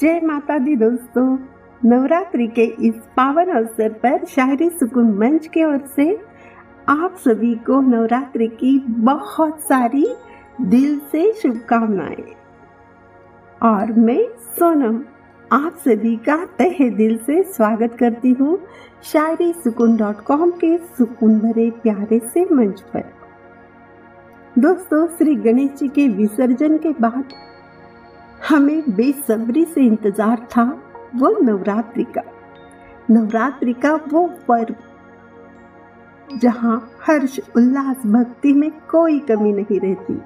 जय माता दी दोस्तों। नवरात्रि के इस पावन अवसर पर शायरी सुकून मंच की ओर से आप सभी को नवरात्रि की बहुत सारी दिल से शुभकामनाएँ। और मैं सोनम, आप सभी का तहे दिल से स्वागत करती हूँ शायरी सुकून डॉट कॉम के सुकून भरे प्यारे से मंच पर। दोस्तों, श्री गणेश जी के विसर्जन के बाद हमें बेसब्री से इंतज़ार था वो नवरात्रि का नवरात्रि का वो पर्व जहाँ हर्ष उल्लास भक्ति में कोई कमी नहीं रहती।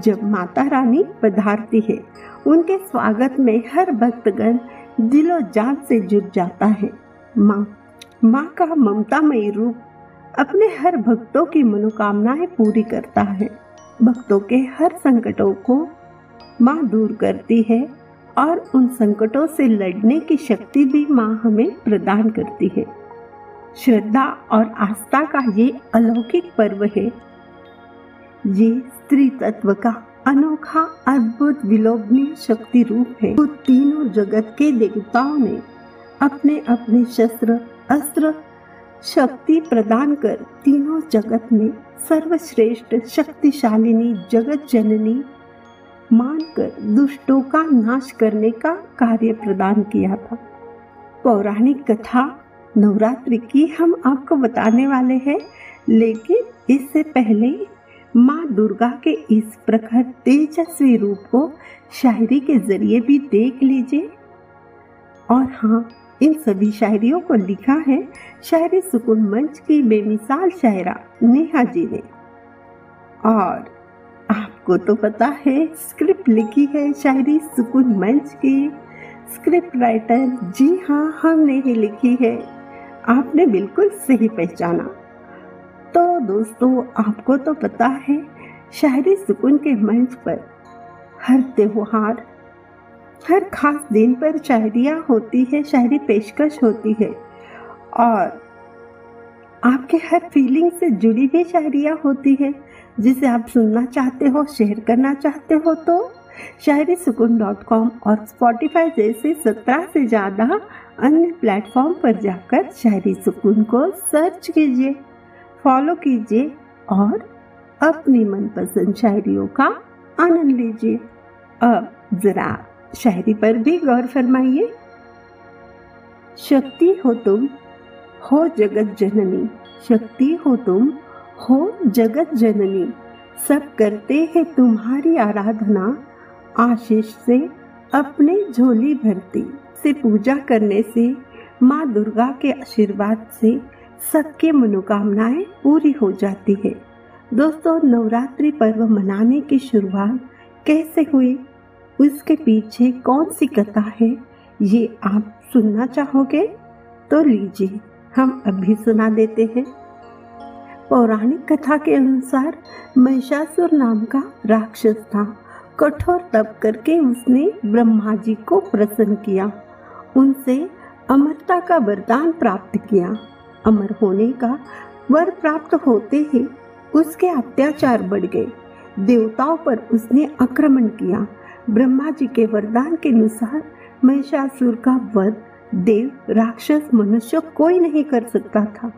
जब माता रानी पधारती है, उनके स्वागत में हर भक्तगण दिलो जान से जुट जाता है। माँ माँ का ममतामयी रूप अपने हर भक्तों की मनोकामनाएँ पूरी करता है। भक्तों के हर संकटों को माँ दूर करती है और उन संकटों से लड़ने की शक्ति भी माँ हमें प्रदान करती है। श्रद्धा और आस्था का ये अलौकिक पर्व है। ये स्त्री तत्व का अनोखा, अद्भुत, विलोभनीय शक्ति रूप है। तो तीनों जगत के देवताओं ने अपने अपने शस्त्र, अस्त्र, शक्ति प्रदान कर तीनों जगत में सर्वश्रेष्ठ, शक्तिशालिनी जगत जननी मानकर, दुष्टों का नाश करने का कार्य प्रदान किया था। पौराणिक कथा नवरात्रि की हम आपको बताने वाले हैं, लेकिन इससे पहले माँ दुर्गा के इस प्रखर तेजस्वी रूप को शायरी के ज़रिए भी देख लीजिए। और हाँ इन सभी शायरियों को लिखा है शायरी सुकून मंच की बेमिसाल शायरा नेहा जी ने। और आपको तो पता है स्क्रिप्ट लिखी है शायरी सुकून मंच की। स्क्रिप्ट राइटर जी हाँ हमने ही लिखी है। आपने बिल्कुल सही पहचाना। तो दोस्तों, आपको तो पता है, शायरी सुकून के मंच पर हर त्योहार, हर खास दिन पर शायरियाँ होती है, शायरी पेशकश होती है। और आपके हर फीलिंग से जुड़ी हुई शायरियाँ होती है। जिसे आप सुनना चाहते हो शेयर करना चाहते हो तो शायरी सुकून डॉट कॉम और स्पॉटिफाई जैसे सत्रह से ज़्यादा अन्य प्लेटफॉर्म पर जाकर शायरी सुकून को सर्च कीजिए फॉलो कीजिए और अपनी मनपसंद शायरियों का आनंद लीजिए। अब जरा शायरी पर भी गौर फरमाइए। शक्ति हो तुम, हो जगत जननी, शक्ति हो तुम हो जगत जननी, सब करते हैं तुम्हारी आराधना। आशीष से अपने झोली भरती। से पूजा करने से, माँ दुर्गा के आशीर्वाद से सबके मनोकामनाएँ पूरी हो जाती है। दोस्तों, नवरात्रि पर्व मनाने की शुरुआत कैसे हुई? उसके पीछे कौन सी कथा है? ये आप सुनना चाहोगे? तो लीजिए, हम अभी सुना देते हैं। पौराणिक कथा के अनुसार महिषासुर नाम का राक्षस था। कठोर तप करके उसने ब्रह्मा जी को प्रसन्न किया। उनसे अमरता का वरदान प्राप्त किया। अमर होने का वर प्राप्त होते ही उसके अत्याचार बढ़ गए। देवताओं पर उसने आक्रमण किया। ब्रह्मा जी के वरदान के अनुसार महिषासुर का वध देव, राक्षस, मनुष्य कोई नहीं कर सकता था।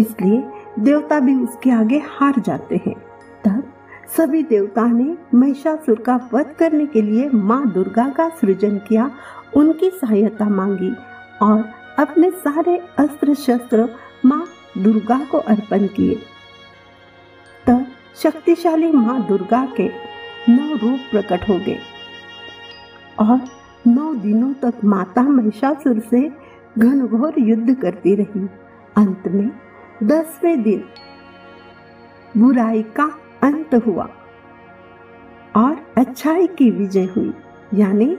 इसलिए देवता भी उसके आगे हार जाते हैं। तब सभी देवता ने महिषासुर का वध करने के लिए माँ दुर्गा का सृजन किया, उनकी सहायता मांगी और अपने सारे अस्त्र शस्त्र माँ दुर्गा को अर्पण किए। तब शक्तिशाली माँ दुर्गा के नौ रूप प्रकट हो गए और नौ दिनों तक माता महिषासुर से घनघोर युद्ध करती रही। अंत में दसवें दिन बुराई का अंत हुआ और अच्छाई की विजय हुई, यानी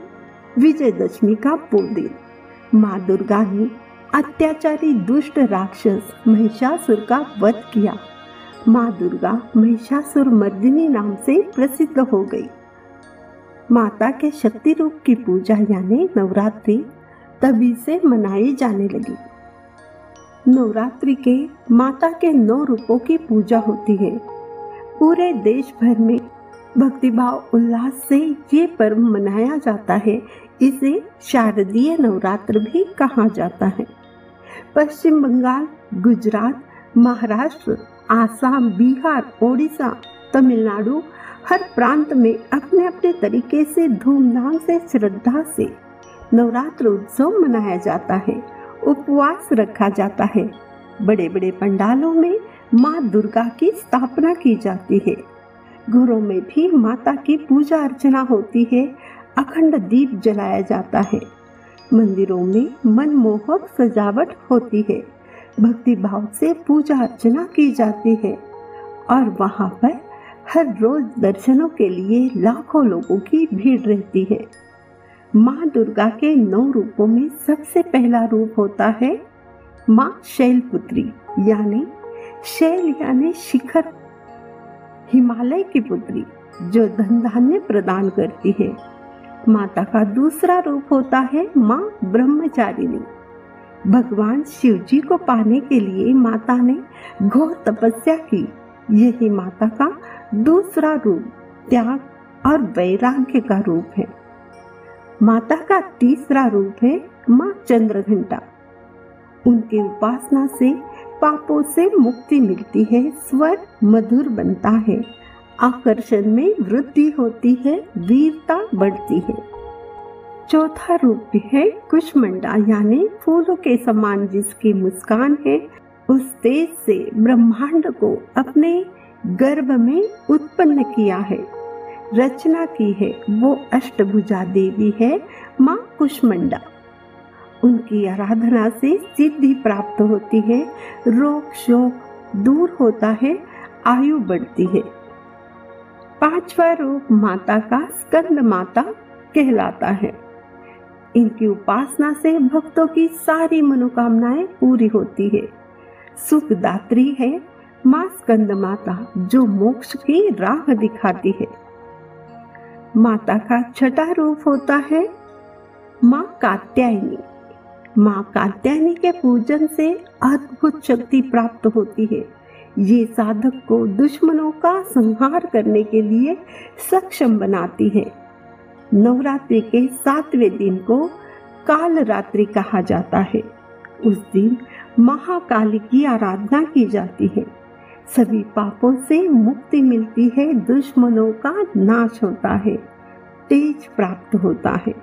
विजयदशमी का वो दिन माँ दुर्गा ने अत्याचारी दुष्ट राक्षस महिषासुर का वध किया। माँ दुर्गा महिषासुर मर्दिनी नाम से प्रसिद्ध हो गई। माता के शक्ति रूप की पूजा, यानी नवरात्रि, तभी से मनाई जाने लगी। नवरात्रि के माता के नौ रूपों की पूजा होती है। पूरे देश भर में भक्तिभाव उल्लास से ये पर्व मनाया जाता है। इसे शारदीय नवरात्र भी कहा जाता है। पश्चिम बंगाल, गुजरात, महाराष्ट्र, आसाम, बिहार, ओडिशा, तमिलनाडु, हर प्रांत में अपने अपने तरीके से धूमधाम से, श्रद्धा से नवरात्र उत्सव मनाया जाता है। उपवास रखा जाता है। बड़े बड़े पंडालों में माँ दुर्गा की स्थापना की जाती है। घरों में भी माता की पूजा अर्चना होती है। अखंड दीप जलाया जाता है। मंदिरों में मनमोहक सजावट होती है। भक्ति भाव से पूजा अर्चना की जाती है। और वहाँ पर हर रोज दर्शनों के लिए लाखों लोगों की भीड़ रहती है। माँ दुर्गा के नौ रूपों में सबसे पहला रूप होता है माँ शैलपुत्री, यानी शैल यानी शिखर, हिमालय की पुत्री, जो धन धान्य प्रदान करती है। माता का दूसरा रूप होता है माँ ब्रह्मचारिणी। भगवान शिव जी को पाने के लिए माता ने घोर तपस्या की। यही माता का दूसरा रूप त्याग और वैराग्य का रूप है। माता का तीसरा रूप है माँ चंद्र घंटा उनकी उपासना से, पापों से मुक्ति मिलती है, स्वर मधुर बनता है। आकर्षण में वृद्धि होती है, वीरता बढ़ती है। चौथा रूप है कुशमंडा यानी फूलों के समान जिसकी मुस्कान है, उस तेज से ब्रह्मांड को अपने गर्भ में उत्पन्न किया है। रचना की है। वो अष्टभुजा देवी है, माँ कुष्मंडा। उनकी आराधना से सिद्धि प्राप्त होती है, रोग शोक दूर होता है, आयु बढ़ती है। पांचवा रूप माता का स्कंद माता कहलाता है। इनकी उपासना से भक्तों की सारी मनोकामनाएँ पूरी होती है। सुखदात्री है, माँ स्कंद माता, जो मोक्ष की राह दिखाती है। माता का छठा रूप होता है माँ कात्यायनी। माँ कात्यायनी के पूजन से अद्भुत शक्ति प्राप्त होती है। ये साधक को दुश्मनों का संहार करने के लिए सक्षम बनाती है। नवरात्रि के सातवें दिन को काल रात्रि कहा जाता है। उस दिन महाकाली की आराधना की जाती है। सभी पापों से मुक्ति मिलती है, दुश्मनों का नाश होता है, तेज प्राप्त होता है।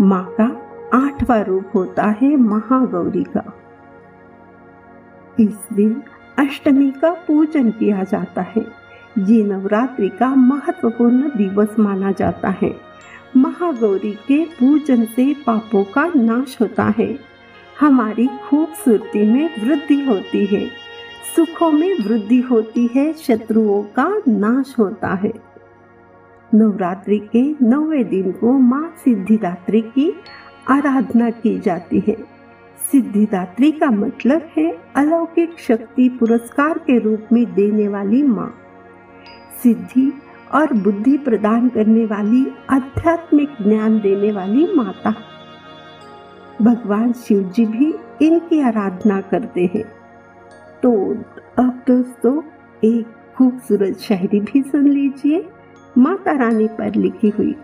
माँ का आठवां रूप होता है महागौरी का। इस दिन अष्टमी का पूजन किया जाता है। ये नवरात्रि का महत्वपूर्ण दिवस माना जाता है। महागौरी के पूजन से पापों का नाश होता है। हमारी खूबसूरती में वृद्धि होती है। सुखों में वृद्धि होती है, शत्रुओं का नाश होता है। नवरात्रि के नौवे दिन को माँ सिद्धिदात्री की आराधना की जाती है। सिद्धिदात्री का मतलब है अलौकिक शक्ति पुरस्कार के रूप में देने वाली माँ। सिद्धि और बुद्धि प्रदान करने वाली, आध्यात्मिक ज्ञान देने वाली माता। भगवान शिव जी भी इनकी आराधना करते हैं। तो अब दोस्तों, एक खूबसूरत शायरी भी सुन लीजिए, माता रानी पर लिखी हुई।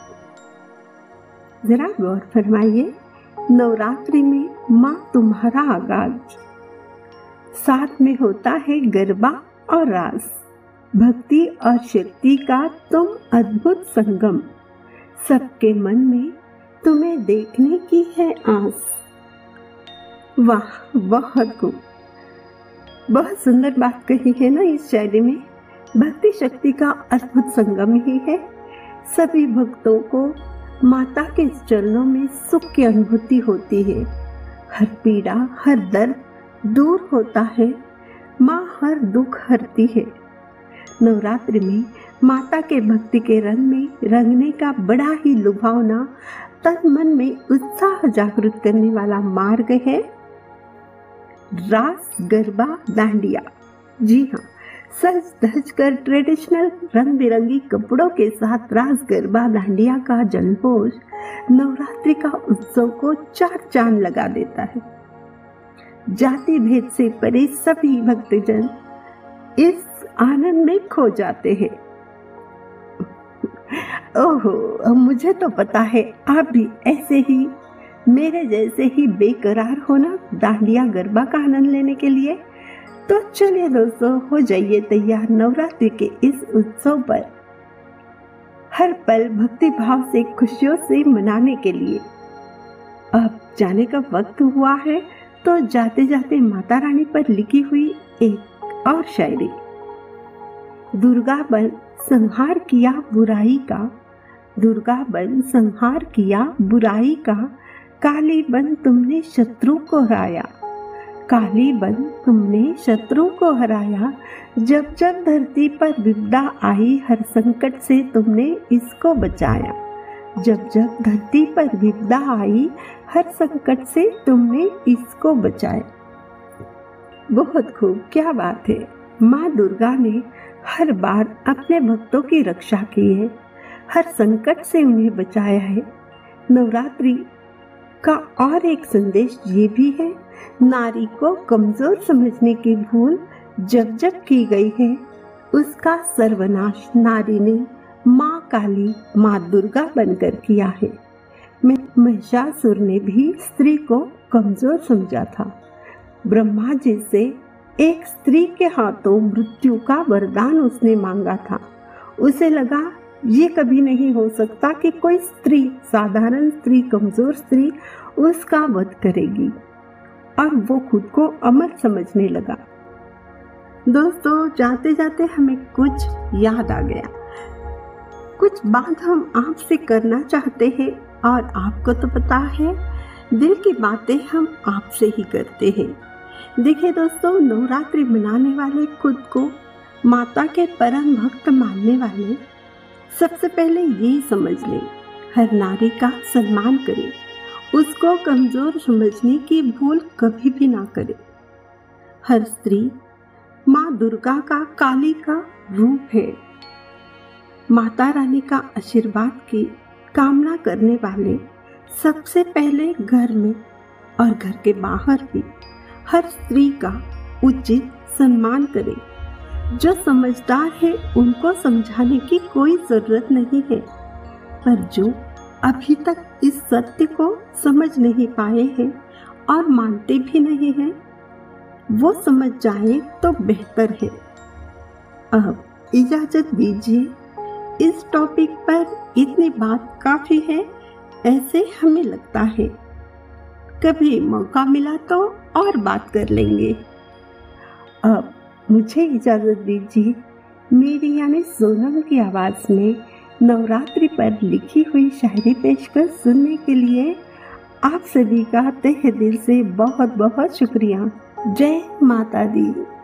जरा गौर फरमाइए, नवरात्रि में माँ तुम्हारा आगाज़। साथ में होता है गरबा और रास। भक्ति और शक्ति का तुम अद्भुत संगम। सबके मन में तुम्हें देखने की है आस। वाह बहुत खूब बहुत सुंदर बात कही है ना इस शायरी में। भक्ति शक्ति का अद्भुत संगम ही है। सभी भक्तों को माता के चरणों में सुख की अनुभूति होती है। हर पीड़ा, हर दर्द दूर होता है। माँ हर दुख हरती है। नवरात्रि में माता के भक्ति के रंग में रंगने का बड़ा ही लुभावना तन मन में उत्साह जागृत करने वाला मार्ग है। रास, गरबा दांडिया जी हाँ सज धज कर ट्रेडिशनल रंग बिरंगी कपड़ों के साथ रास, गरबा दांडिया का जलहोश नवरात्रि का उत्सव को चार चाँद लगा देता है। जाति भेद से परे सभी भक्तजन इस आनंद में खो जाते हैं। ओहो मुझे तो पता है, आप भी ऐसे ही मेरे जैसे ही बेकरार होना दांडिया गरबा का आनंद लेने के लिए। तो चलिए दोस्तों, हो जाइए तैयार नवरात्रि के इस उत्सव पर। हर पल भक्ति भाव से, खुशियों से मनाने के लिए। अब जाने का वक्त हुआ है तो जाते जाते माता रानी पर लिखी हुई एक और शायरी। दुर्गा बन संहार किया बुराई का, दुर्गा बन संहार किया बुराई का काली बन तुमने शत्रु को हराया। काली बन तुमने शत्रु को हराया। जब जब धरती पर विपदा आई, हर संकट से तुमने इसको बचाया। जब जब धरती पर विपदा आई, हर संकट से तुमने इसको बचाया। बहुत खूब, क्या बात है। माँ दुर्गा ने हर बार अपने भक्तों की रक्षा की है। हर संकट से उन्हें बचाया है। नवरात्रि का और एक संदेश ये भी है, नारी को कमज़ोर समझने की भूल जब जब की गई है, उसका सर्वनाश नारी ने माँ काली, माँ दुर्गा बनकर किया है। महिषासुर ने भी स्त्री को कमज़ोर समझा था। ब्रह्मा जी से एक स्त्री के हाथों मृत्यु का वरदान उसने मांगा था। उसे लगा ये कभी नहीं हो सकता कि कोई स्त्री, साधारण स्त्री, कमज़ोर स्त्री, उसका वध करेगी। और वो खुद को अमर समझने लगा। दोस्तों, जाते जाते हमें कुछ याद आ गया। कुछ बात हम आपसे करना चाहते हैं और आपको तो पता है, दिल की बातें हम आपसे ही करते हैं। देखिए दोस्तों, नवरात्रि मनाने वाले खुद को, माता के परम भक्त मानने वाले सबसे पहले यही समझ लें, हर नारी का सम्मान करें। उसको कमज़ोर समझने की भूल कभी भी ना करें। हर स्त्री माँ दुर्गा का काली का रूप है। माता रानी का आशीर्वाद की कामना करने वाले सबसे पहले घर में और घर के बाहर भी हर स्त्री का उचित सम्मान करें। जो समझदार है, उनको समझाने की कोई ज़रूरत नहीं है। पर जो अभी तक इस सत्य को समझ नहीं पाए हैं और मानते भी नहीं हैं, वो समझ जाए तो बेहतर है। अब इजाज़त दीजिए, इस टॉपिक पर इतनी बात काफ़ी है, ऐसे हमें लगता है। कभी मौका मिला तो और बात कर लेंगे। अब मुझे इजाज़त दीजिए। मेरी यानी सोनम की आवाज़ में नवरात्रि पर लिखी हुई शायरी पेशकश सुनने के लिए आप सभी का तहे दिल से बहुत बहुत शुक्रिया। जय माता दी।